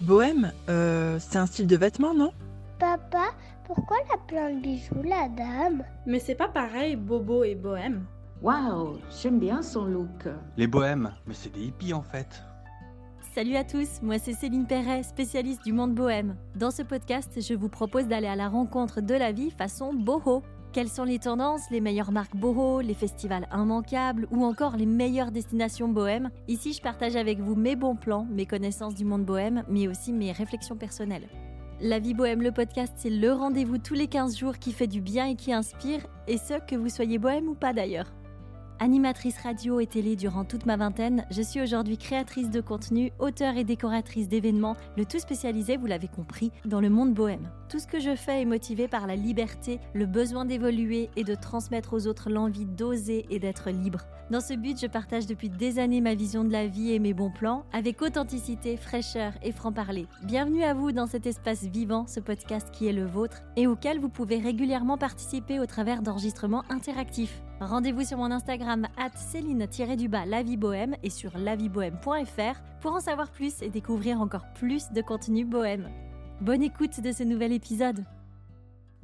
Bohème, euh, c'est un style de vêtement, non? Papa, pourquoi elle a plein de bijoux, la dame? Mais c'est pas pareil, bobo et bohème. Waouh, j'aime bien son look. Les bohèmes, mais c'est des hippies en fait. Salut à tous, moi c'est Céline Perret, spécialiste du monde bohème. Dans ce podcast, je vous propose d'aller à la rencontre de la vie façon boho. Quelles sont les tendances, les meilleures marques boho, les festivals immanquables ou encore les meilleures destinations bohème Ici, je partage avec vous mes bons plans, mes connaissances du monde bohème, mais aussi mes réflexions personnelles. La vie bohème, le podcast, c'est le rendez-vous tous les 15 jours qui fait du bien et qui inspire, et ce, que vous soyez bohème ou pas d'ailleurs. Animatrice radio et télé durant toute ma vingtaine, je suis aujourd'hui créatrice de contenu, auteure et décoratrice d'événements, le tout spécialisé, vous l'avez compris, dans le monde bohème. Tout ce que je fais est motivé par la liberté, le besoin d'évoluer et de transmettre aux autres l'envie d'oser et d'être libre. Dans ce but, je partage depuis des années ma vision de la vie et mes bons plans, avec authenticité, fraîcheur et franc-parler. Bienvenue à vous dans cet espace vivant, ce podcast qui est le vôtre, et auquel vous pouvez régulièrement participer au travers d'enregistrements interactifs. Rendez-vous sur mon Instagram Céline-du-bas Vie Bohème et sur laviebohème.fr pour en savoir plus et découvrir encore plus de contenu bohème. Bonne écoute de ce nouvel épisode.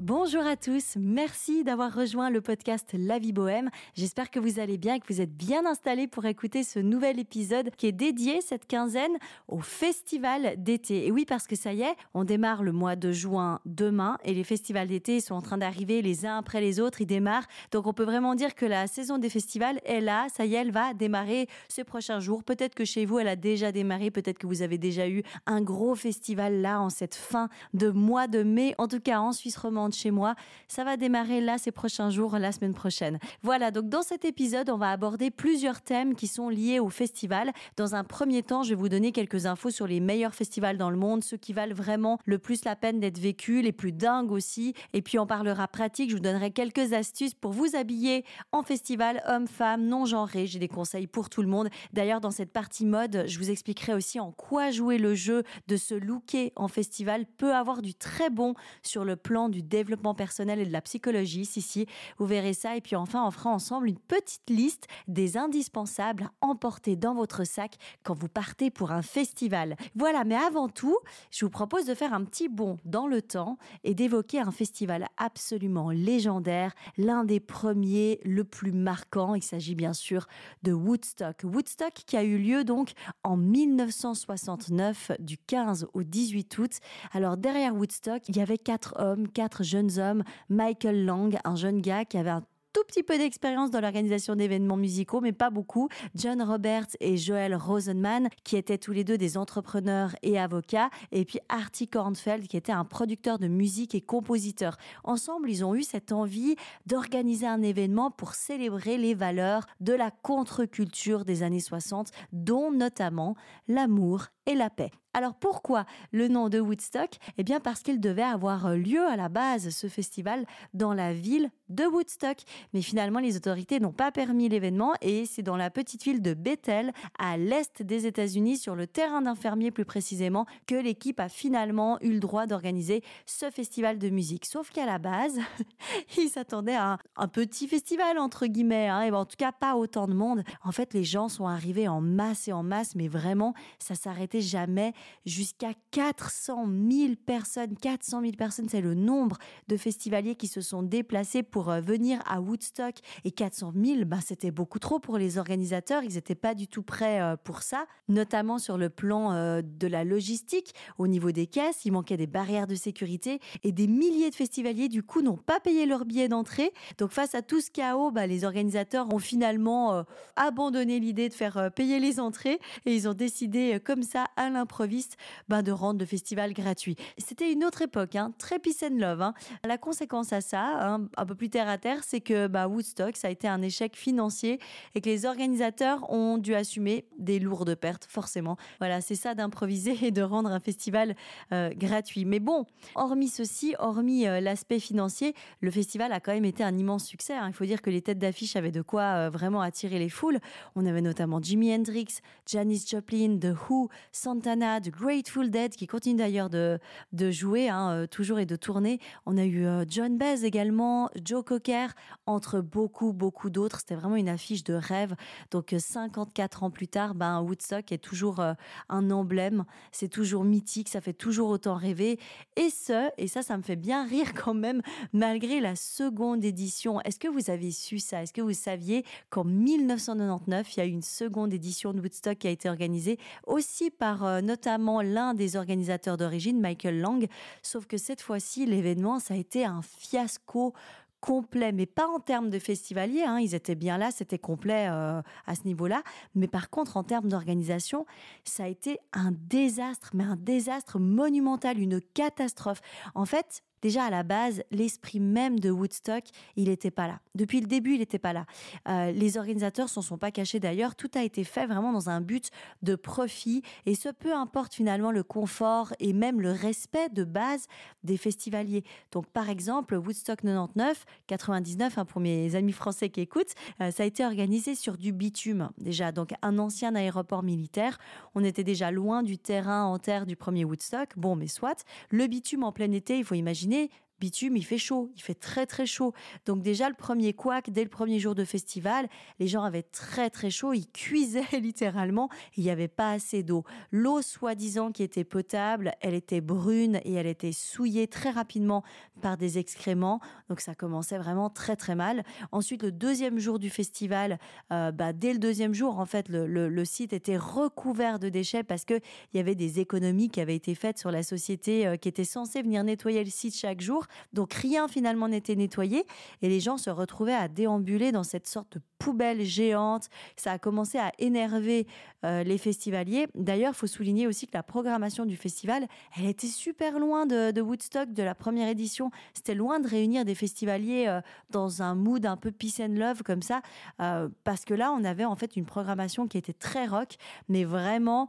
Bonjour à tous, merci d'avoir rejoint le podcast La vie bohème. J'espère que vous allez bien que vous êtes bien installés pour écouter ce nouvel épisode qui est dédié cette quinzaine au festival d'été. Et oui, parce que ça y est, on démarre le mois de juin demain et les festivals d'été sont en train d'arriver les uns après les autres, ils démarrent. Donc on peut vraiment dire que la saison des festivals est là, ça y est, elle va démarrer ces prochains jours. Peut-être que chez vous, elle a déjà démarré, peut-être que vous avez déjà eu un gros festival là en cette fin de mois de mai. En tout cas, en Suisse romande, chez moi. Ça va démarrer là ces prochains jours, la semaine prochaine. Voilà, donc dans cet épisode, on va aborder plusieurs thèmes qui sont liés au festival. Dans un premier temps, je vais vous donner quelques infos sur les meilleurs festivals dans le monde, ceux qui valent vraiment le plus la peine d'être vécus, les plus dingues aussi. Et puis on parlera pratique, je vous donnerai quelques astuces pour vous habiller en festival, hommes, femmes, non genrés. J'ai des conseils pour tout le monde. D'ailleurs, dans cette partie mode, je vous expliquerai aussi en quoi jouer le jeu de se looker en festival peut avoir du très bon sur le plan du développement personnel et de la psychologie. Si, si, vous verrez ça. Et puis enfin, on fera ensemble une petite liste des indispensables à emporter dans votre sac quand vous partez pour un festival. Voilà, mais avant tout, je vous propose de faire un petit bond dans le temps et d'évoquer un festival absolument légendaire, l'un des premiers, le plus marquant. Il s'agit bien sûr de Woodstock. Woodstock qui a eu lieu donc en 1969, du 15 au 18 août. Alors derrière Woodstock, il y avait quatre hommes, quatre jeunes hommes, Michael Lang, un jeune gars qui avait un tout petit peu d'expérience dans l'organisation d'événements musicaux, mais pas beaucoup. John Roberts et Joel Rosenman, qui étaient tous les deux des entrepreneurs et avocats, et puis Artie Kornfeld, qui était un producteur de musique et compositeur. Ensemble, ils ont eu cette envie d'organiser un événement pour célébrer les valeurs de la contre-culture des années 60, dont notamment l'amour la paix. Alors pourquoi le nom de Woodstock? Eh bien parce qu'il devait avoir lieu à la base, ce festival, dans la ville de Woodstock. Mais finalement, les autorités n'ont pas permis l'événement et c'est dans la petite ville de Bethel, à l'est des États-Unis, sur le terrain d'infirmiers plus précisément, que l'équipe a finalement eu le droit d'organiser ce festival de musique. Sauf qu'à la base, ils s'attendaient à un, petit festival, entre guillemets, hein, en tout cas pas autant de monde. En fait, les gens sont arrivés en masse et en masse, mais vraiment, ça s'arrêtait jamais jusqu'à 400 000 personnes. 400 000 personnes, c'est le nombre de festivaliers qui se sont déplacés pour euh, venir à Woodstock. Et 400 000, bah, c'était beaucoup trop pour les organisateurs. Ils n'étaient pas du tout prêts euh, pour ça, notamment sur le plan euh, de la logistique. Au niveau des caisses, il manquait des barrières de sécurité et des milliers de festivaliers, du coup, n'ont pas payé leur billet d'entrée. Donc, face à tout ce chaos, bah, les organisateurs ont finalement abandonné l'idée de faire payer les entrées et ils ont décidé, comme ça, à l'improviste, ben, de rendre le festival gratuit. C'était une autre époque, hein, très peace and love. Hein. La conséquence à ça, hein, un peu plus terre à terre, c'est que bah, Woodstock, ça a été un échec financier et que les organisateurs ont dû assumer des lourdes pertes, forcément. Voilà, c'est ça d'improviser et de rendre un festival euh, gratuit. Mais bon, hormis ceci, hormis euh, l'aspect financier, le festival a quand même été un immense succès. Il faut dire que les têtes d'affiche avaient de quoi euh, vraiment attirer les foules. On avait notamment Jimi Hendrix, Janis Joplin, The Who, Santana, The Grateful Dead, qui continue d'ailleurs de, de jouer, hein, euh, toujours et de tourner. On a eu euh, John Baez également, Joe Cocker, entre beaucoup, beaucoup d'autres. C'était vraiment une affiche de rêve. Donc, 54 ans plus tard, ben, Woodstock est toujours un emblème. C'est toujours mythique, ça fait toujours autant rêver. Et ce, et ça, ça me fait bien rire quand même, malgré la seconde édition. Est-ce que vous avez su ça? Est-ce que vous saviez qu'en 1999, il y a eu une seconde édition de Woodstock qui a été organisée aussi par euh, notamment l'un des organisateurs d'origine, Michael Lang. Sauf que cette fois-ci, l'événement, ça a été un fiasco complet, mais pas en termes de festivaliers, hein, ils étaient bien là, c'était complet euh, à ce niveau-là, mais par contre en termes d'organisation, ça a été un désastre, mais un désastre monumental, une catastrophe. En fait, Déjà à la base, l'esprit même de Woodstock, il n'était pas là. Depuis le début, il n'était pas là. Euh, les organisateurs s'en sont pas cachés d'ailleurs. Tout a été fait vraiment dans un but de profit et ce peu importe finalement le confort et même le respect de base des festivaliers. Donc par exemple, Woodstock 99, 99 hein, pour mes amis français qui écoutent, euh, ça a été organisé sur du bitume déjà. Donc un ancien aéroport militaire. On était déjà loin du terrain en terre du premier Woodstock. Bon, mais soit. Le bitume en plein été, il faut imaginer imaginer bitume, il fait chaud, il fait très très chaud. Donc déjà le premier couac, dès le premier jour de festival, les gens avaient très très chaud, ils cuisaient littéralement, il n'y avait pas assez d'eau. L'eau soi-disant qui était potable, elle était brune et elle était souillée très rapidement par des excréments, donc ça commençait vraiment très très mal. Ensuite le deuxième jour du festival, euh, bah, dès le deuxième jour en fait le, site était recouvert de déchets parce que il y avait des économies qui avaient été faites sur la société euh, qui était censée venir nettoyer le site chaque jour. Donc rien finalement n'était nettoyé et les gens se retrouvaient à déambuler dans cette sorte de poubelle géante. Ça a commencé à énerver euh, les festivaliers. D'ailleurs, il faut souligner aussi que la programmation du festival, elle était super loin de, Woodstock, de la première édition. C'était loin de réunir des festivaliers euh, dans un mood un peu peace and love comme ça, euh, parce que là, on avait en fait une programmation qui était très rock, mais vraiment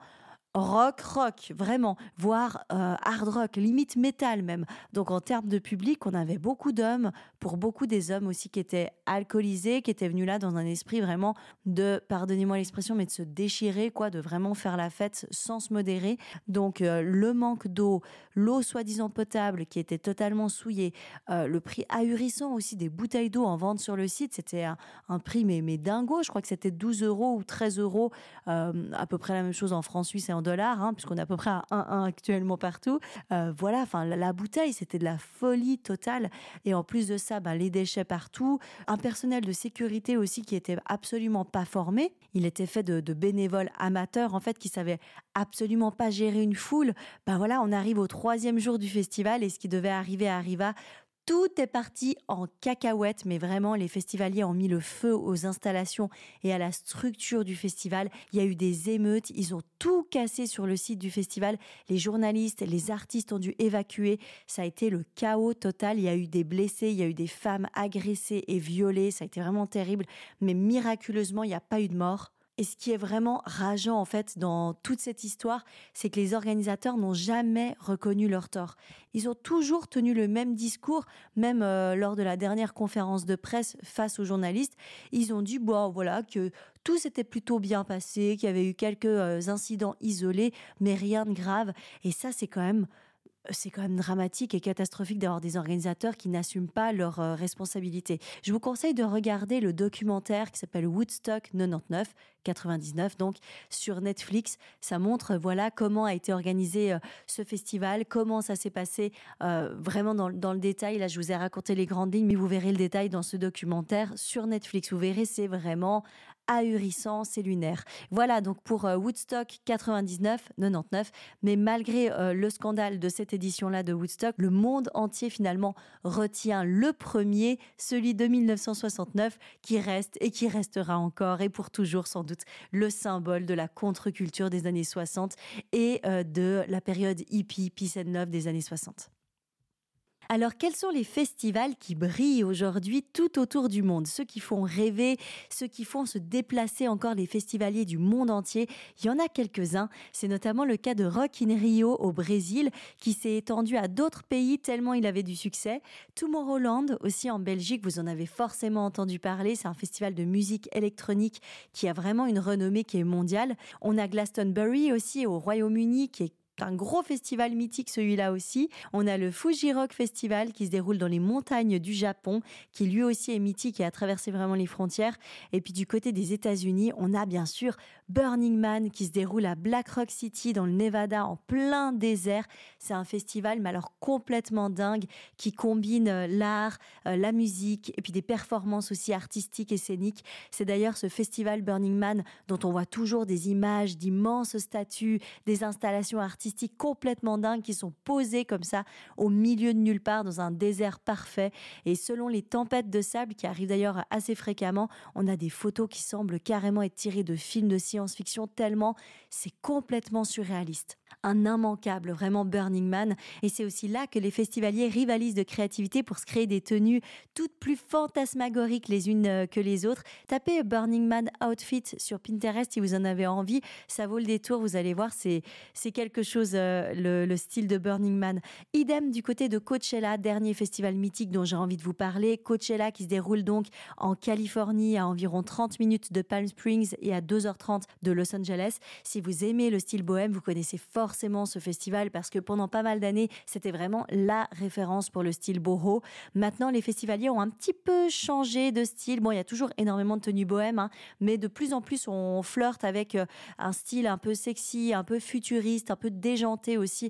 rock, rock, vraiment, voire euh, hard rock, limite métal même. Donc en termes de public, on avait beaucoup d'hommes, pour beaucoup des hommes aussi qui étaient alcoolisés, qui étaient venus là dans un esprit vraiment de, pardonnez-moi l'expression, mais de se déchirer, quoi, de vraiment faire la fête sans se modérer. Donc euh, le manque d'eau, l'eau soi-disant potable qui était totalement souillée, euh, le prix ahurissant aussi des bouteilles d'eau en vente sur le site, c'était un, prix mais, mais dingo, je crois que c'était 12 euros ou 13 euros, à peu près la même chose en France suisse et en dollars, hein, puisqu'on est à peu près à 1,1 actuellement partout. Euh, voilà, enfin la, bouteille, c'était de la folie totale. Et en plus de ça, ben, les déchets partout. Un personnel de sécurité aussi qui était absolument pas formé. Il était fait de, de bénévoles amateurs, en fait, qui savaient absolument pas gérer une foule. Ben voilà, on arrive au troisième jour du festival et ce qui devait arriver arriva tout est parti en cacahuète, mais vraiment, les festivaliers ont mis le feu aux installations et à la structure du festival. Il y a eu des émeutes, ils ont tout cassé sur le site du festival. Les journalistes, les artistes ont dû évacuer. Ça a été le chaos total. Il y a eu des blessés, il y a eu des femmes agressées et violées. Ça a été vraiment terrible. Mais miraculeusement, il n'y a pas eu de mort. Et ce qui est vraiment rageant en fait dans toute cette histoire, c'est que les organisateurs n'ont jamais reconnu leur tort. Ils ont toujours tenu le même discours, même euh, lors de la dernière conférence de presse face aux journalistes. Ils ont dit voilà que tout s'était plutôt bien passé, qu'il y avait eu quelques euh, incidents isolés, mais rien de grave. Et ça c'est quand même c'est quand même dramatique et catastrophique d'avoir des organisateurs qui n'assument pas leurs euh, responsabilités. Je vous conseille de regarder le documentaire qui s'appelle Woodstock 99, 99 donc sur Netflix. Ça montre voilà comment a été organisé euh, ce festival, comment ça s'est passé euh, vraiment dans, le détail. Là, je vous ai raconté les grandes lignes, mais vous verrez le détail dans ce documentaire sur Netflix. Vous verrez, c'est vraiment ahurissant, c'est lunaire. Voilà donc pour euh, Woodstock 99, 99. Mais malgré euh, le scandale de cette édition-là de Woodstock, le monde entier finalement retient le premier, celui de 1969, qui reste et qui restera encore et pour toujours sans doute le symbole de la contre-culture des années 60 et euh, de la période hippie, peace and love des années 60. Alors quels sont les festivals qui brillent aujourd'hui tout autour du monde? Ceux qui font rêver, ceux qui font se déplacer encore les festivaliers du monde entier Il y en a quelques-uns. C'est notamment le cas de Rock in Rio au Brésil qui s'est étendu à d'autres pays tellement il avait du succès. Tomorrowland aussi en Belgique, vous en avez forcément entendu parler. C'est un festival de musique électronique qui a vraiment une renommée qui est mondiale. On a Glastonbury aussi au Royaume-Uni qui est un gros festival mythique celui-là aussi. On a le Fuji Rock Festival qui se déroule dans les montagnes du Japon, qui lui aussi est mythique et a traversé vraiment les frontières. Et puis du côté des États-Unis, on a bien sûr Burning Man qui se déroule à Black Rock City dans le Nevada en plein désert. C'est un festival mais alors complètement dingue qui combine euh, l'art, euh, la musique et puis des performances aussi artistiques et scéniques. C'est d'ailleurs ce festival Burning Man dont on voit toujours des images d'immenses statues, des installations artistiques complètement dingues qui sont posées comme ça au milieu de nulle part dans un désert parfait. Et selon les tempêtes de sable qui arrivent d'ailleurs assez fréquemment, on a des photos qui semblent carrément être tirées de films de science-fiction tellement c'est complètement surréaliste un immanquable, vraiment Burning Man. Et c'est aussi là que les festivaliers rivalisent de créativité pour se créer des tenues toutes plus fantasmagoriques les unes euh, que les autres. Tapez Burning Man Outfit sur Pinterest si vous en avez envie. Ça vaut le détour, vous allez voir, c'est, quelque chose, euh, le, le, style de Burning Man. Idem du côté de Coachella, dernier festival mythique dont j'ai envie de vous parler. Coachella qui se déroule donc en Californie à environ 30 minutes de Palm Springs et à 2h30 de Los Angeles. Si vous aimez le style bohème, vous connaissez fort forcément ce festival parce que pendant pas mal d'années, c'était vraiment la référence pour le style boho. Maintenant, les festivaliers ont un petit peu changé de style. Bon, il y a toujours énormément de tenues bohèmes, hein, mais de plus en plus, on flirte avec euh, un style un peu sexy, un peu futuriste, un peu déjanté aussi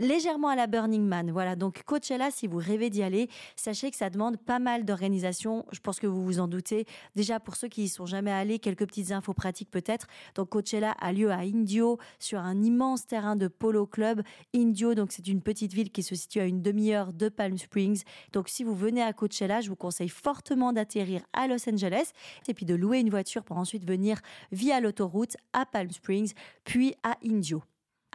légèrement à la Burning Man. Voilà, donc Coachella, si vous rêvez d'y aller, sachez que ça demande pas mal d'organisation. Je pense que vous vous en doutez. Déjà, pour ceux qui y sont jamais allés, quelques petites infos pratiques peut-être. Donc Coachella a lieu à Indio, sur un immense terrain de polo club. Indio, donc c'est une petite ville qui se situe à une demi-heure de Palm Springs. Donc si vous venez à Coachella, je vous conseille fortement d'atterrir à Los Angeles et puis de louer une voiture pour ensuite venir via l'autoroute à Palm Springs, puis à Indio.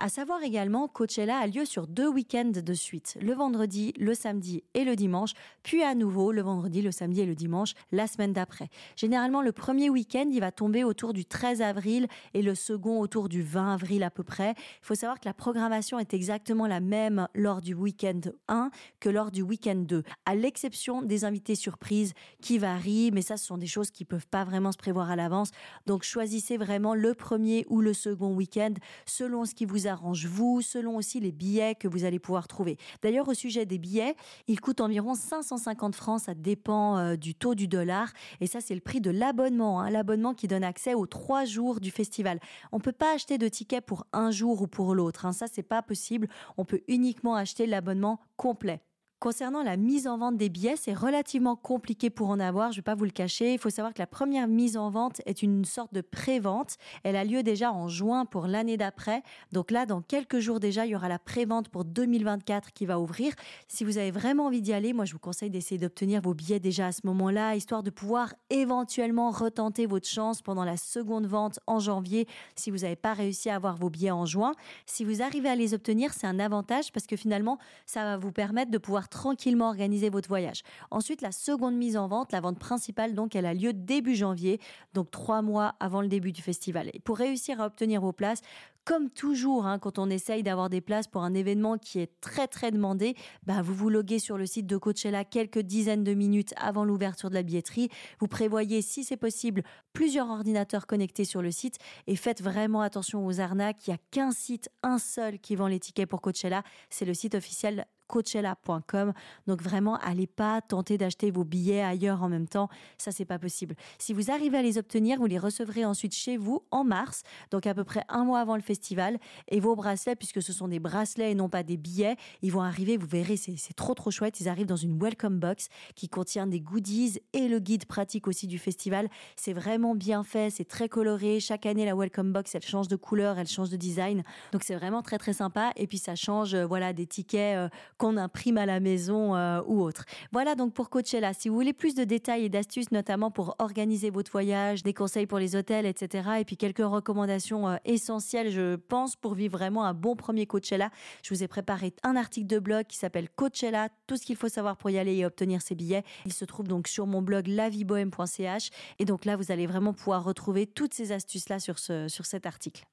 À savoir également, Coachella a lieu sur deux week-ends de suite, le vendredi, le samedi et le dimanche, puis à nouveau le vendredi, le samedi et le dimanche la semaine d'après. Généralement, le premier week-end, il va tomber autour du 13 avril et le second autour du 20 avril à peu près. Il faut savoir que la programmation est exactement la même lors du week-end 1 que lors du week-end 2, à l'exception des invités surprises qui varient, mais ça, ce sont des choses qui peuvent pas vraiment se prévoir à l'avance. Donc, choisissez vraiment le premier ou le second week-end selon ce qui vous arrange vous, selon aussi les billets que vous allez pouvoir trouver. D'ailleurs, au sujet des billets, ils coûtent environ 550 francs, ça dépend euh, du taux du dollar. Et ça, c'est le prix de l'abonnement, hein, l'abonnement qui donne accès aux trois jours du festival. On peut pas acheter de tickets pour un jour ou pour l'autre, hein, ça, c'est pas possible. On peut uniquement acheter l'abonnement complet. Concernant la mise en vente des billets, c'est relativement compliqué pour en avoir, je ne vais pas vous le cacher. Il faut savoir que la première mise en vente est une sorte de pré-vente. Elle a lieu déjà en juin pour l'année d'après. Donc là, dans quelques jours déjà, il y aura la pré-vente pour 2024 qui va ouvrir. Si vous avez vraiment envie d'y aller, moi je vous conseille d'essayer d'obtenir vos billets déjà à ce moment-là, histoire de pouvoir éventuellement retenter votre chance pendant la seconde vente en janvier si vous n'avez pas réussi à avoir vos billets en juin. Si vous arrivez à les obtenir, c'est un avantage parce que finalement, ça va vous permettre de pouvoir tranquillement organiser votre voyage. Ensuite, la seconde mise en vente, la vente principale, donc, elle a lieu début janvier, donc trois mois avant le début du festival. Et pour réussir à obtenir vos places, comme toujours, hein, quand on essaye d'avoir des places pour un événement qui est très très demandé, bah, vous vous loguez sur le site de Coachella quelques dizaines de minutes avant l'ouverture de la billetterie. Vous prévoyez, si c'est possible, plusieurs ordinateurs connectés sur le site et faites vraiment attention aux arnaques. Il n'y a qu'un site, un seul qui vend les tickets pour Coachella. C'est le site officiel coachella.com. Donc vraiment, allez pas tenter d'acheter vos billets ailleurs en même temps. Ça, c'est pas possible. Si vous arrivez à les obtenir, vous les recevrez ensuite chez vous en mars, donc à peu près un mois avant le festival. Et vos bracelets, puisque ce sont des bracelets et non pas des billets, ils vont arriver, vous verrez, c'est trop trop chouette. Ils arrivent dans une welcome box qui contient des goodies et le guide pratique aussi du festival. C'est vraiment bien fait, c'est très coloré. Chaque année, la welcome box, elle change de couleur, elle change de design. Donc c'est vraiment très très sympa. Et puis ça change, euh, voilà, des tickets euh, qu'on imprime à la maison euh, ou autre. Voilà donc pour Coachella. Si vous voulez plus de détails et d'astuces, notamment pour organiser votre voyage, des conseils pour les hôtels, etc., et puis quelques recommandations euh, essentielles, je pense, pour vivre vraiment un bon premier Coachella, je vous ai préparé un article de blog qui s'appelle Coachella, tout ce qu'il faut savoir pour y aller et obtenir ses billets. Il se trouve donc sur mon blog lavibohème.ch. Et donc là, vous allez vraiment pouvoir retrouver toutes ces astuces-là sur, ce, sur cet article.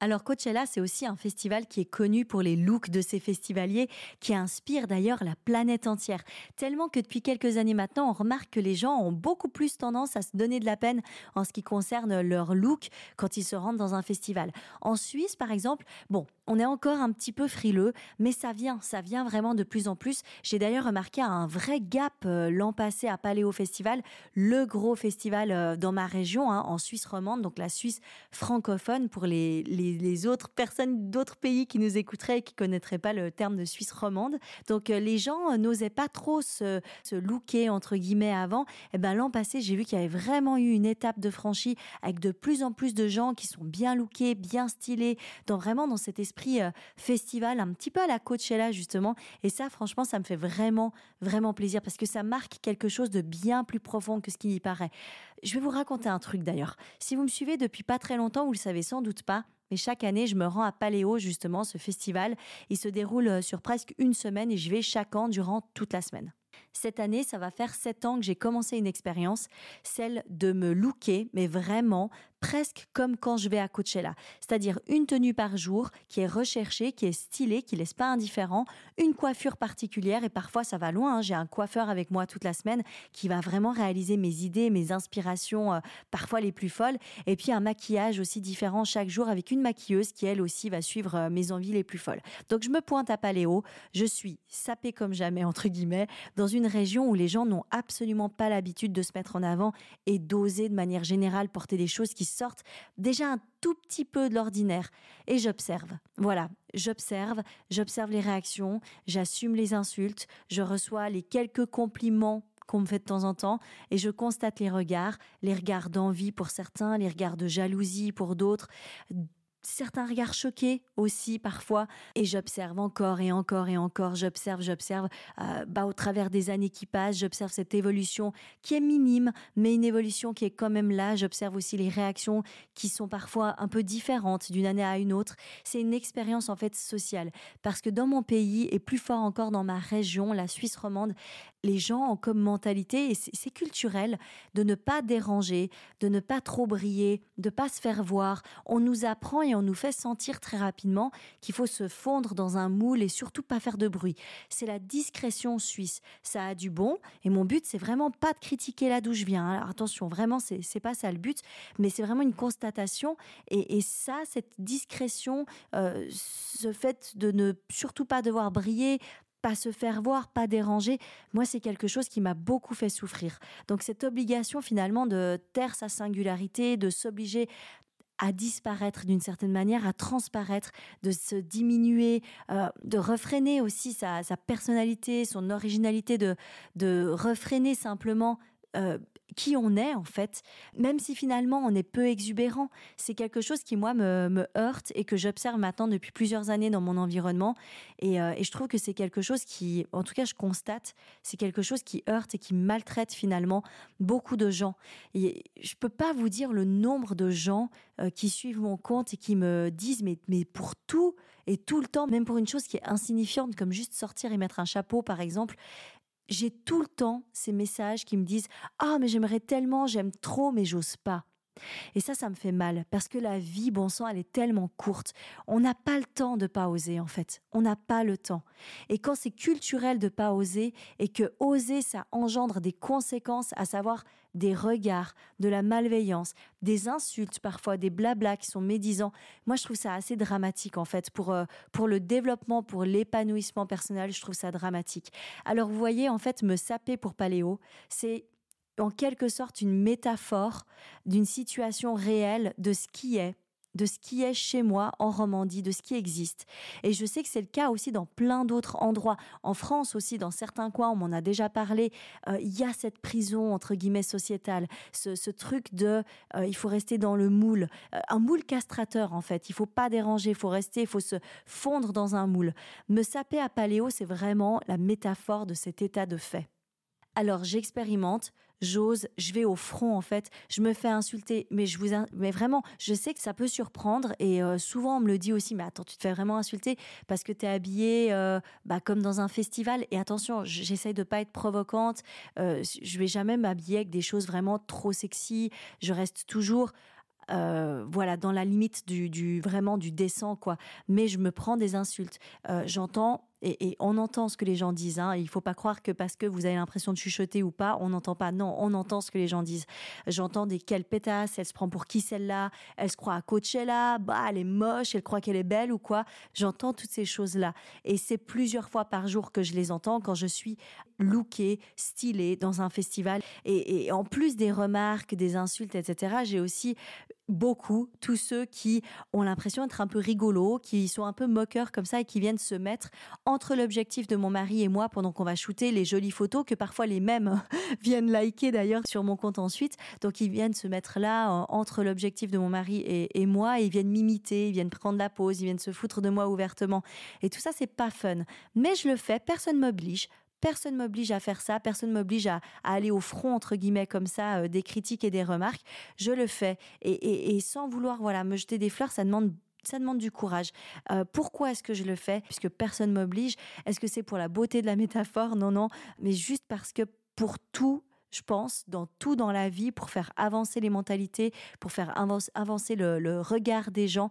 Alors Coachella, c'est aussi un festival qui est connu pour les looks de ses festivaliers, qui inspire d'ailleurs la planète entière. Tellement que depuis quelques années maintenant, on remarque que les gens ont beaucoup plus tendance à se donner de la peine en ce qui concerne leur look quand ils se rendent dans un festival. En Suisse, par exemple, bon, on est encore un petit peu frileux, mais ça vient, ça vient vraiment de plus en plus. J'ai d'ailleurs remarqué un vrai gap euh, l'an passé à Paléo Festival, le gros festival euh, dans ma région, hein, en Suisse romande, donc la Suisse francophone pour les les, autres personnes d'autres pays qui nous écouteraient et qui connaîtraient pas le terme de Suisse romande. Donc euh, les gens n'osaient pas trop se, se looker entre guillemets avant. Et eh ben l'an passé, j'ai vu qu'il y avait vraiment eu une étape de franchie avec de plus en plus de gens qui sont bien lookés, bien stylés, dans vraiment dans cet esprit euh, festival, un petit peu à la Coachella justement. Et ça, franchement, ça me fait vraiment vraiment plaisir parce que ça marque quelque chose de bien plus profond que ce qui y paraît. Je vais vous raconter un truc d'ailleurs. Si vous me suivez depuis pas très longtemps, vous le savez sans doute pas, mais chaque année, je me rends à Paléo, justement, ce festival. Il se déroule euh, sur presque une semaine et je vais chaque an durant toute la semaine. Cette année, ça va faire sept ans que j'ai commencé une expérience, celle de me looker, mais vraiment presque comme quand je vais à Coachella. C'est-à-dire une tenue par jour qui est recherchée, qui est stylée, qui laisse pas indifférent, une coiffure particulière et parfois ça va loin. Hein. J'ai un coiffeur avec moi toute la semaine qui va vraiment réaliser mes idées, mes inspirations, euh, parfois les plus folles. Et puis un maquillage aussi différent chaque jour avec une maquilleuse qui elle aussi va suivre euh, mes envies les plus folles. Donc je me pointe à Paléo, je suis sapée comme jamais entre guillemets dans une région où les gens n'ont absolument pas l'habitude de se mettre en avant et d'oser de manière générale porter des choses qui sortent déjà un tout petit peu de l'ordinaire. Et j'observe. Voilà, j'observe, j'observe les réactions, j'assume les insultes, je reçois les quelques compliments qu'on me fait de temps en temps, et je constate les regards, les regards d'envie pour certains, les regards de jalousie pour d'autres, certains regards choqués aussi parfois. Et j'observe encore et encore et encore j'observe j'observe euh, bah, au travers des années qui passent j'observe cette évolution qui est minime mais une évolution qui est quand même là. J'observe aussi les réactions qui sont parfois un peu différentes d'une année à une autre. C'est une expérience en fait sociale. Parce que dans mon pays et plus fort encore dans ma région la Suisse romande les gens ont comme mentalité, et c'est culturel, de ne pas déranger, de ne pas trop briller, de pas se faire voir. On nous apprend et on nous fait sentir très rapidement qu'il faut se fondre dans un moule et surtout pas faire de bruit. C'est la discrétion suisse. Ça a du bon, et mon but, c'est vraiment pas de critiquer là d'où je viens. Alors attention, vraiment, c'est pas ça le but, mais c'est vraiment une constatation. Et, ça, cette discrétion, euh, ce fait de ne surtout pas devoir briller, pas se faire voir, pas déranger, moi c'est quelque chose qui m'a beaucoup fait souffrir. Donc cette obligation finalement de taire sa singularité, de s'obliger à disparaître d'une certaine manière, à transparaître, de se diminuer, euh, de refréner aussi sa, personnalité, son originalité, de, de refréner simplement euh, qui on est en fait, même si finalement on est peu exubérant. C'est quelque chose qui moi me, heurte et que j'observe maintenant depuis plusieurs années dans mon environnement. Euh, et, je trouve que c'est quelque chose qui, en tout cas je constate, c'est quelque chose qui heurte et qui maltraite finalement beaucoup de gens. Et je peux pas vous dire le nombre de gens euh, qui suivent mon compte et qui me disent mais, mais pour tout et tout le temps, même pour une chose qui est insignifiante comme juste sortir et mettre un chapeau par exemple, j'ai tout le temps ces messages qui me disent Ah, mais j'aimerais tellement, j'aime trop, mais j'ose pas. Et ça, ça me fait mal parce que la vie, bon sang, elle est tellement courte. On n'a pas le temps de pas oser, en fait. On n'a pas le temps. Et quand c'est culturel de pas oser et que oser, ça engendre des conséquences, à savoir des regards, de la malveillance, des insultes, parfois des blablas qui sont médisants. Moi, je trouve ça assez dramatique, en fait, pour, euh, pour le développement, pour l'épanouissement personnel, je trouve ça dramatique. Alors, vous voyez, en fait, me saper pour Paléo, c'est en quelque sorte une métaphore d'une situation réelle de ce qui est de ce qui est chez moi en Romandie, de ce qui existe. Et je sais que c'est le cas aussi dans plein d'autres endroits. En France aussi, dans certains coins, on m'en a déjà parlé, euh, il y a cette prison, entre guillemets, sociétale, ce, truc de euh, il faut rester dans le moule, euh, un moule castrateur en fait, il faut pas déranger, il faut rester, il faut se fondre dans un moule. Me saper à paléo, c'est vraiment la métaphore de cet état de fait. Alors j'expérimente, j'ose, je vais au front en fait, je me fais insulter, mais je vous, mais vraiment, je sais que ça peut surprendre et euh, souvent on me le dit aussi, mais attends, tu te fais vraiment insulter parce que tu es habillée euh, bah, comme dans un festival. Et attention, j'essaye de pas être provocante, euh, je vais jamais m'habiller avec des choses vraiment trop sexy, je reste toujours voilà, dans la limite du, vraiment du décent, quoi. Mais je me prends des insultes. J'entends et, on entend ce que les gens disent. Hein. Il ne faut pas croire que parce que vous avez l'impression de chuchoter ou pas, on n'entend pas. Non, on entend ce que les gens disent. J'entends des quelles pétasses, elle se prend pour qui celle-là, elle se croit à Coachella, bah elle est moche, elle croit qu'elle est belle ou quoi? J'entends toutes ces choses-là. Et c'est plusieurs fois par jour que je les entends quand je suis lookée, stylée dans un festival. Et, en plus des remarques, des insultes, etc., j'ai aussi beaucoup tous ceux qui ont l'impression d'être un peu rigolos, qui sont un peu moqueurs comme ça et qui viennent se mettre entre l'objectif de mon mari et moi pendant qu'on va shooter les jolies photos que parfois les mêmes viennent liker d'ailleurs sur mon compte ensuite. Donc ils viennent se mettre là euh, entre l'objectif de mon mari et, moi et ils viennent m'imiter, ils viennent prendre la pause, ils viennent se foutre de moi ouvertement. Et tout ça c'est pas fun. Mais je le fais, personne m'oblige. Personne m'oblige à faire ça, personne m'oblige à, aller au front entre guillemets comme ça euh, des critiques et des remarques. Je le fais et, sans vouloir voilà me jeter des fleurs, ça demande ça demande du courage. Euh, pourquoi est-ce que je le fais? Puisque personne m'oblige. Est-ce que c'est pour la beauté de la métaphore? Non, non. Mais juste parce que pour tout, je pense, dans tout dans la vie, pour faire avancer les mentalités, pour faire avancer le regard des gens,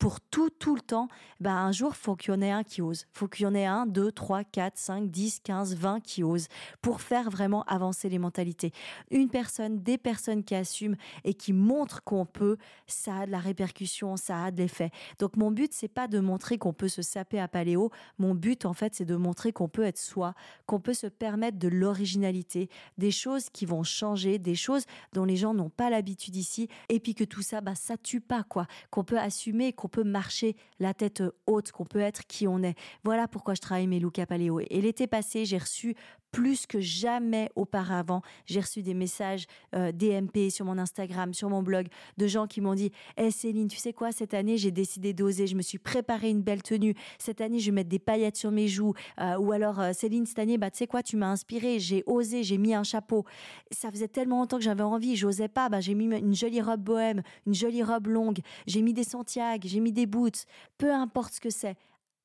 pour tout, tout le temps, bah, un jour, faut qu'il y en ait un qui ose. Faut qu'il y en ait un, deux, trois, quatre, cinq, dix, quinze, vingt qui osent pour faire vraiment avancer les mentalités. Une personne, des personnes qui assument et qui montrent qu'on peut, ça a de la répercussion, ça a de l'effet. Donc, mon but, c'est pas de montrer qu'on peut se saper à paléo. Mon but, en fait, c'est de montrer qu'on peut être soi, qu'on peut se permettre de l'originalité, des choses qui vont changer, des choses dont les gens n'ont pas l'habitude ici, et puis que tout ça, bah, ça tue pas, quoi. Qu'on peut assumer, qu'on peut marcher la tête haute, qu'on peut être qui on est. Voilà pourquoi je travaille mes looks à paléo. Et l'été passé, j'ai reçu plus que jamais auparavant. J'ai reçu des messages euh, DMP sur mon Instagram, sur mon blog, de gens qui m'ont dit Hé eh, Céline, tu sais quoi, cette année, j'ai décidé d'oser. Je me suis préparé une belle tenue. Cette année, je vais mettre des paillettes sur mes joues. Euh, ou alors, euh, Céline, cette année, bah, tu sais quoi, tu m'as inspiré. J'ai osé, j'ai mis un chapeau. Ça faisait tellement longtemps que j'avais envie, j'osais pas. Bah, j'ai mis une jolie robe bohème, une jolie robe longue. J'ai mis des Santiago, j'ai mis des boots. Peu importe ce que c'est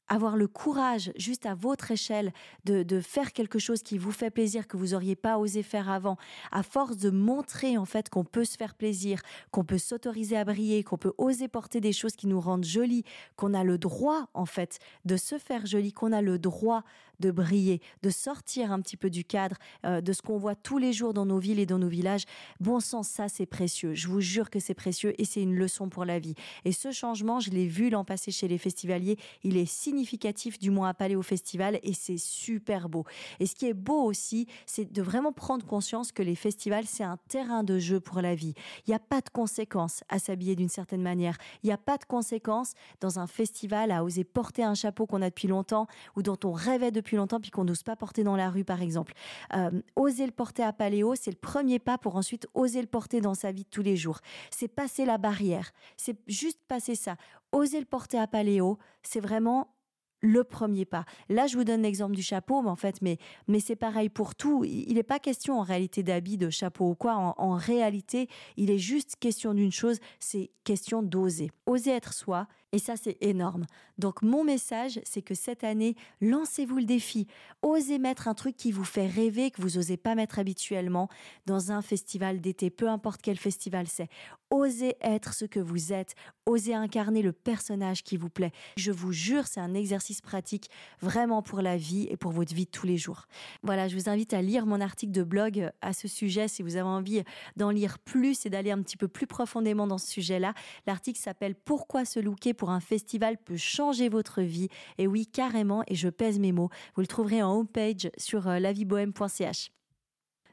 avoir le courage, juste à votre échelle, de, faire quelque chose qui vous fait plaisir, que vous auriez pas osé faire avant, à force de montrer en fait qu'on peut se faire plaisir, qu'on peut s'autoriser à briller, qu'on peut oser porter des choses qui nous rendent jolies, qu'on a le droit en fait de se faire joli, qu'on a le droit de briller, de sortir un petit peu du cadre euh, de ce qu'on voit tous les jours dans nos villes et dans nos villages. Bon sens, ça c'est précieux. Je vous jure que c'est précieux et c'est une leçon pour la vie. Et ce changement, je l'ai vu l'an passé chez les festivaliers. Il est significatif du moins à Palais au Festival et c'est super beau. Et ce qui est beau aussi, c'est de vraiment prendre conscience que les festivals, c'est un terrain de jeu pour la vie. Il n'y a pas de conséquences à s'habiller d'une certaine manière. Il n'y a pas de conséquences dans un festival à oser porter un chapeau qu'on a depuis longtemps ou dont on rêvait de depuis longtemps puis qu'on n'ose pas porter dans la rue, par exemple. Euh, oser le porter à Paléo, c'est le premier pas pour ensuite oser le porter dans sa vie de tous les jours. C'est passer la barrière. C'est juste passer ça. Oser le porter à Paléo, c'est vraiment le premier pas. Là, je vous donne l'exemple du chapeau, mais en fait, mais, mais c'est pareil pour tout. Il n'est pas question en réalité d'habit, de chapeau ou quoi. en réalité, il est juste question d'une chose, c'est question d'oser. Oser être soi et ça, c'est énorme. Donc, mon message, c'est que cette année, lancez-vous le défi. Osez mettre un truc qui vous fait rêver, que vous n'osez pas mettre habituellement dans un festival d'été, peu importe quel festival c'est. Osez être ce que vous êtes. Osez incarner le personnage qui vous plaît. Je vous jure, c'est un exercice pratique vraiment pour la vie et pour votre vie de tous les jours. Voilà, je vous invite à lire mon article de blog à ce sujet si vous avez envie d'en lire plus et d'aller un petit peu plus profondément dans ce sujet-là. L'article s'appelle Pourquoi se looker pour un festival peut changer votre vie. Et oui, carrément, et je pèse mes mots. Vous le trouverez en homepage sur euh, laviebohème.ch.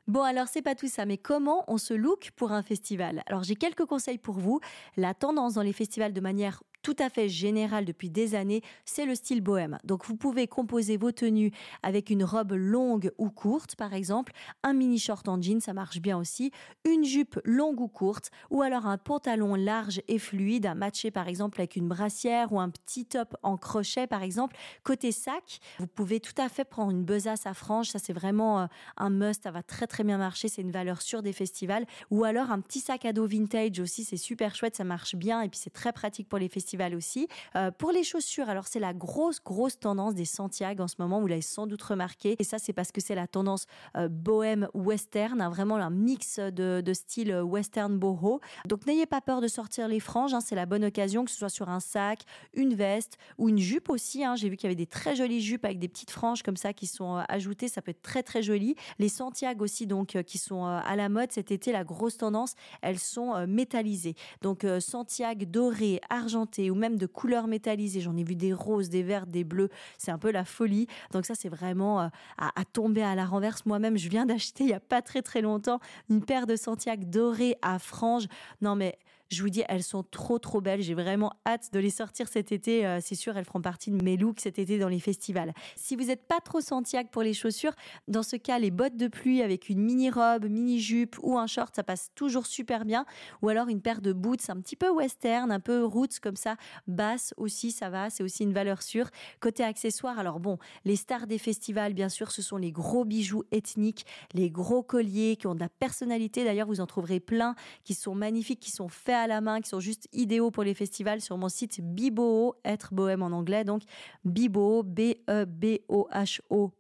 Bon alors c'est pas tout ça, mais comment on se look pour un festival? Alors j'ai quelques conseils pour vous. La tendance dans les festivals de manière tout à fait général depuis des années, c'est le style bohème. Donc vous pouvez composer vos tenues avec une robe longue ou courte, par exemple, un mini short en jean, ça marche bien aussi, une jupe longue ou courte, ou alors un pantalon large et fluide à matcher par exemple avec une brassière ou un petit top en crochet par exemple. Côté sac, vous pouvez tout à fait prendre une besace à franges, ça c'est vraiment euh, un must, ça va très très bien marcher, c'est une valeur sûre des festivals, ou alors un petit sac à dos vintage aussi, c'est super chouette, ça marche bien et puis c'est très pratique pour les festivals aussi. Euh, pour les chaussures, alors c'est la grosse, grosse tendance des Santiago en ce moment, vous l'avez sans doute remarqué. Et ça, c'est parce que c'est la tendance euh, bohème western, hein, vraiment un mix de, style western boho. Donc n'ayez pas peur de sortir les franges, hein, c'est la bonne occasion, que ce soit sur un sac, une veste ou une jupe aussi. Hein. J'ai vu qu'il y avait des très jolies jupes avec des petites franges comme ça qui sont euh, ajoutées, ça peut être très très joli. Les Santiago aussi, donc qui sont à la mode cet été, la grosse tendance, elles sont métallisées. Donc Santiago doré, argenté, ou même de couleurs métallisées. J'en ai vu des roses, des verts, des bleus. C'est un peu la folie. Donc ça, c'est vraiment euh, à, tomber à la renverse. Moi-même, je viens d'acheter il y a pas très très longtemps une paire de Santiago dorées à franges. Non mais je vous dis, elles sont trop trop belles. J'ai vraiment hâte de les sortir cet été. Euh, c'est sûr, elles feront partie de mes looks cet été dans les festivals. Si vous n'êtes pas trop Santiago pour les chaussures, dans ce cas, les bottes de pluie avec une mini robe, mini jupe ou un short, ça passe toujours super bien. Ou alors une paire de boots un petit peu western, un peu roots comme ça, basse aussi, ça va. C'est aussi une valeur sûre. Côté accessoires, alors bon, les stars des festivals, bien sûr, ce sont les gros bijoux ethniques, les gros colliers qui ont de la personnalité. D'ailleurs, vous en trouverez plein qui sont magnifiques, qui sont faits à la main, qui sont juste idéaux pour les festivals sur mon site Biboho, être bohème en anglais, donc Biboho, B-E-B-O-H-O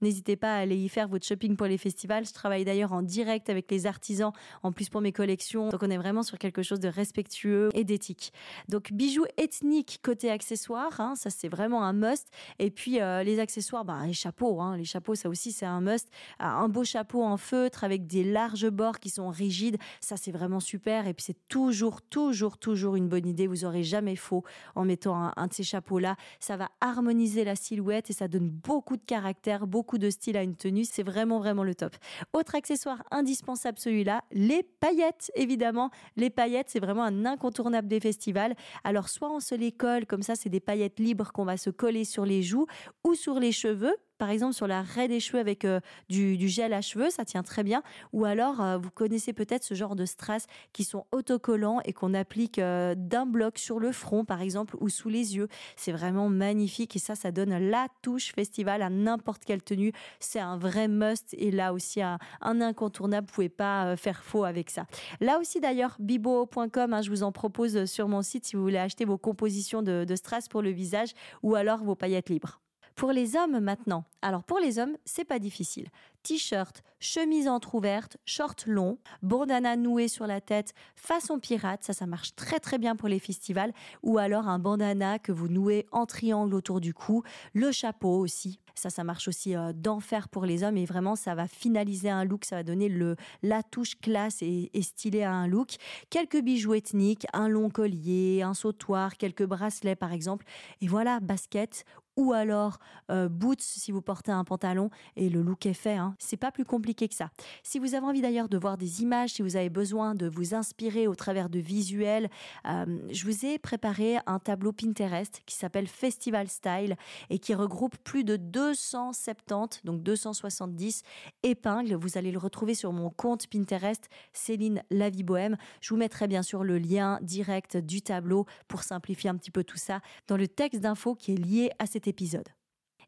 N'hésitez pas à aller y faire votre shopping pour les festivals. Je travaille d'ailleurs en direct avec les artisans, en plus pour mes collections. Donc on est vraiment sur quelque chose de respectueux et d'éthique. Donc bijoux ethniques côté accessoires, hein, ça c'est vraiment un must. Et puis euh, les accessoires, bah, les chapeaux, hein. les chapeaux ça aussi c'est un must. Euh, un beau chapeau en feutre avec des larges bords qui sont rigides, ça c'est vraiment super. Et puis c'est toujours, toujours, toujours une bonne idée. Vous aurez jamais faux en mettant un, un de ces chapeaux là. Ça va harmoniser la silhouette et ça donne beaucoup de beaucoup de style à une tenue. C'est vraiment, vraiment le top. Autre accessoire indispensable, celui-là, les paillettes, évidemment. Les paillettes, c'est vraiment un incontournable des festivals. Alors, soit on se les colle, comme ça, c'est des paillettes libres qu'on va se coller sur les joues ou sur les cheveux par exemple sur la raie des cheveux avec euh, du, gel à cheveux, ça tient très bien. Ou alors, euh, vous connaissez peut-être ce genre de strass qui sont autocollants et qu'on applique euh, d'un bloc sur le front, par exemple, ou sous les yeux. C'est vraiment magnifique et ça, ça donne la touche festival à n'importe quelle tenue. C'est un vrai must et là aussi un, incontournable. Vous pouvez pas faire faux avec ça. Là aussi d'ailleurs, bibo.com, hein, je vous en propose sur mon site si vous voulez acheter vos compositions de, de strass pour le visage ou alors vos paillettes libres. Pour les hommes maintenant, alors pour les hommes, c'est pas difficile. T-shirt, chemise entrouverte, short long, bandana noué sur la tête, façon pirate, ça ça marche très très bien pour les festivals ou alors un bandana que vous nouez en triangle autour du cou, le chapeau aussi. Ça, ça marche aussi euh, d'enfer pour les hommes et vraiment, ça va finaliser un look, ça va donner le, la touche classe et, et stylé à un look. Quelques bijoux ethniques, un long collier, un sautoir, quelques bracelets par exemple. Et voilà, basket ou alors euh, boots si vous portez un pantalon et le look est fait. Hein. C'est pas plus compliqué que ça. Si vous avez envie d'ailleurs de voir des images, si vous avez besoin de vous inspirer au travers de visuels, euh, je vous ai préparé un tableau Pinterest qui s'appelle Festival Style et qui regroupe plus de 270, donc 270 épingles. Vous allez le retrouver sur mon compte Pinterest Céline Lavie Bohème. Je vous mettrai bien sûr le lien direct du tableau pour simplifier un petit peu tout ça dans le texte d'info qui est lié à cette épisode.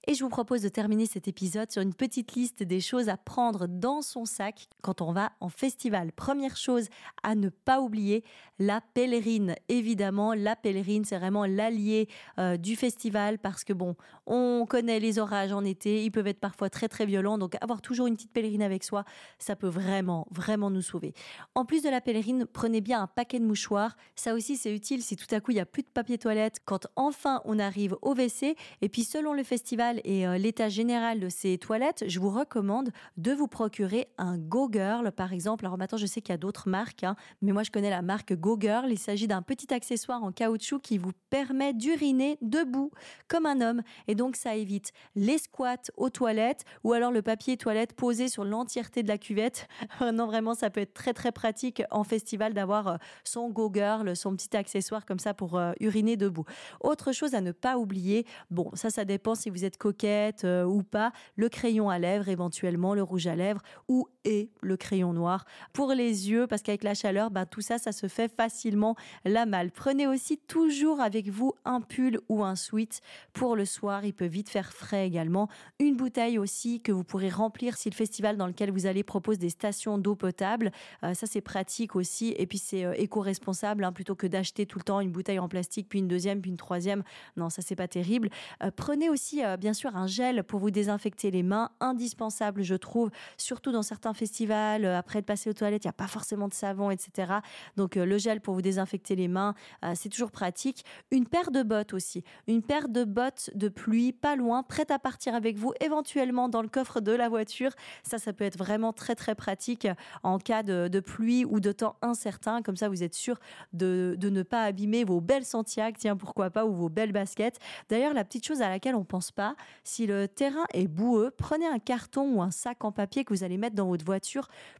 Et je vous propose de terminer cet épisode sur une petite liste des choses à prendre dans son sac quand on va en festival. Première chose à ne pas oublier, la pèlerine. Évidemment, la pèlerine, c'est vraiment l'allié euh, du festival parce que bon, on connaît les orages en été, ils peuvent être parfois très très violents, donc avoir toujours une petite pèlerine avec soi, ça peut vraiment, vraiment nous sauver. En plus de la pèlerine, prenez bien un paquet de mouchoirs. Ça aussi, c'est utile si tout à coup il n'y a plus de papier toilette quand enfin on arrive au WC. Et puis selon le festival, et euh, l'état général de ces toilettes, je vous recommande de vous procurer un go Par exemple. Alors maintenant, je sais qu'il y a d'autres marques, hein, mais moi, je connais la marque Go Girl. Il s'agit d'un petit accessoire en caoutchouc qui vous permet d'uriner debout comme un homme. Et donc, ça évite les squats aux toilettes ou alors le papier toilette posé sur l'entièreté de la cuvette. non, vraiment, ça peut être très, très pratique en festival d'avoir euh, son Go Girl, son petit accessoire comme ça pour euh, uriner debout. Autre chose à ne pas oublier, bon, ça, ça dépend si vous êtes coquette euh, ou pas, le crayon à lèvres, éventuellement le rouge à lèvres ou et le crayon noir pour les yeux parce qu'avec la chaleur, ben, tout ça, ça se fait facilement la malle. Prenez aussi toujours avec vous un pull ou un sweat pour le soir. Il peut vite faire frais également. Une bouteille aussi que vous pourrez remplir si le festival dans lequel vous allez propose des stations d'eau potable. Euh, ça, c'est pratique aussi. Et puis, c'est euh, éco-responsable hein, plutôt que d'acheter tout le temps une bouteille en plastique, puis une deuxième, puis une troisième. Non, ça, c'est pas terrible. Euh, prenez aussi, bien sûr, un gel pour vous désinfecter les mains. Indispensable, je trouve, surtout dans certains festivals. Après de passer aux toilettes, il n'y a pas forcément de savon, etc. Donc, le gel pour vous désinfecter les mains, c'est toujours pratique. Une paire de bottes aussi. Une paire de bottes de pluie, pas loin, prête à partir avec vous, éventuellement dans le coffre de la voiture. Ça, ça peut être vraiment très, très pratique en cas de, pluie ou de temps incertain. Comme ça, vous êtes sûr de, ne pas abîmer vos belles Santiago, tiens, pourquoi pas, ou vos belles baskets. D'ailleurs, la petite chose à laquelle on pense pas, si le terrain est boueux, prenez un carton ou un sac en papier que vous allez mettre dans votre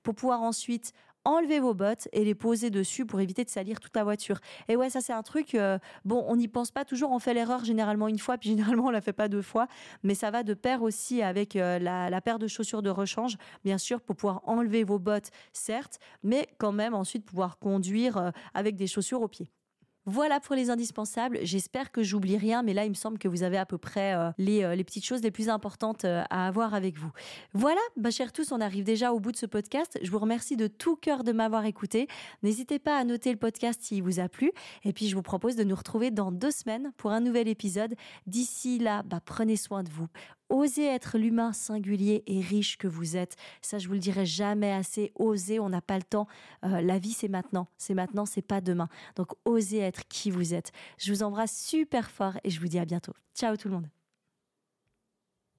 pour pouvoir ensuite enlever vos bottes et les poser dessus pour éviter de salir toute la voiture. Et ouais, ça c'est un truc, euh, bon, on n'y pense pas toujours, on fait l'erreur généralement une fois, puis généralement on la fait pas deux fois, mais ça va de pair aussi avec euh, la, la, paire de chaussures de rechange, bien sûr, pour pouvoir enlever vos bottes, certes, mais quand même ensuite pouvoir conduire euh, avec des chaussures aux pieds. Voilà pour les indispensables. J'espère que j'oublie rien, mais là, il me semble que vous avez à peu près euh, les, euh, les, petites choses les plus importantes euh, à avoir avec vous. Voilà, bah, chers tous, on arrive déjà au bout de ce podcast. Je vous remercie de tout cœur de m'avoir écouté. N'hésitez pas à noter le podcast s'il vous a plu. Et puis, je vous propose de nous retrouver dans deux semaines pour un nouvel épisode. D'ici là, bah, prenez soin de vous. Osez être l'humain singulier et riche que vous êtes. Ça, je vous le dirai jamais assez. Osez, on n'a pas le temps. Euh, la vie, c'est maintenant. C'est maintenant, c'est pas demain. Donc, osez être qui vous êtes. Je vous embrasse super fort et je vous dis à bientôt. Ciao tout le monde.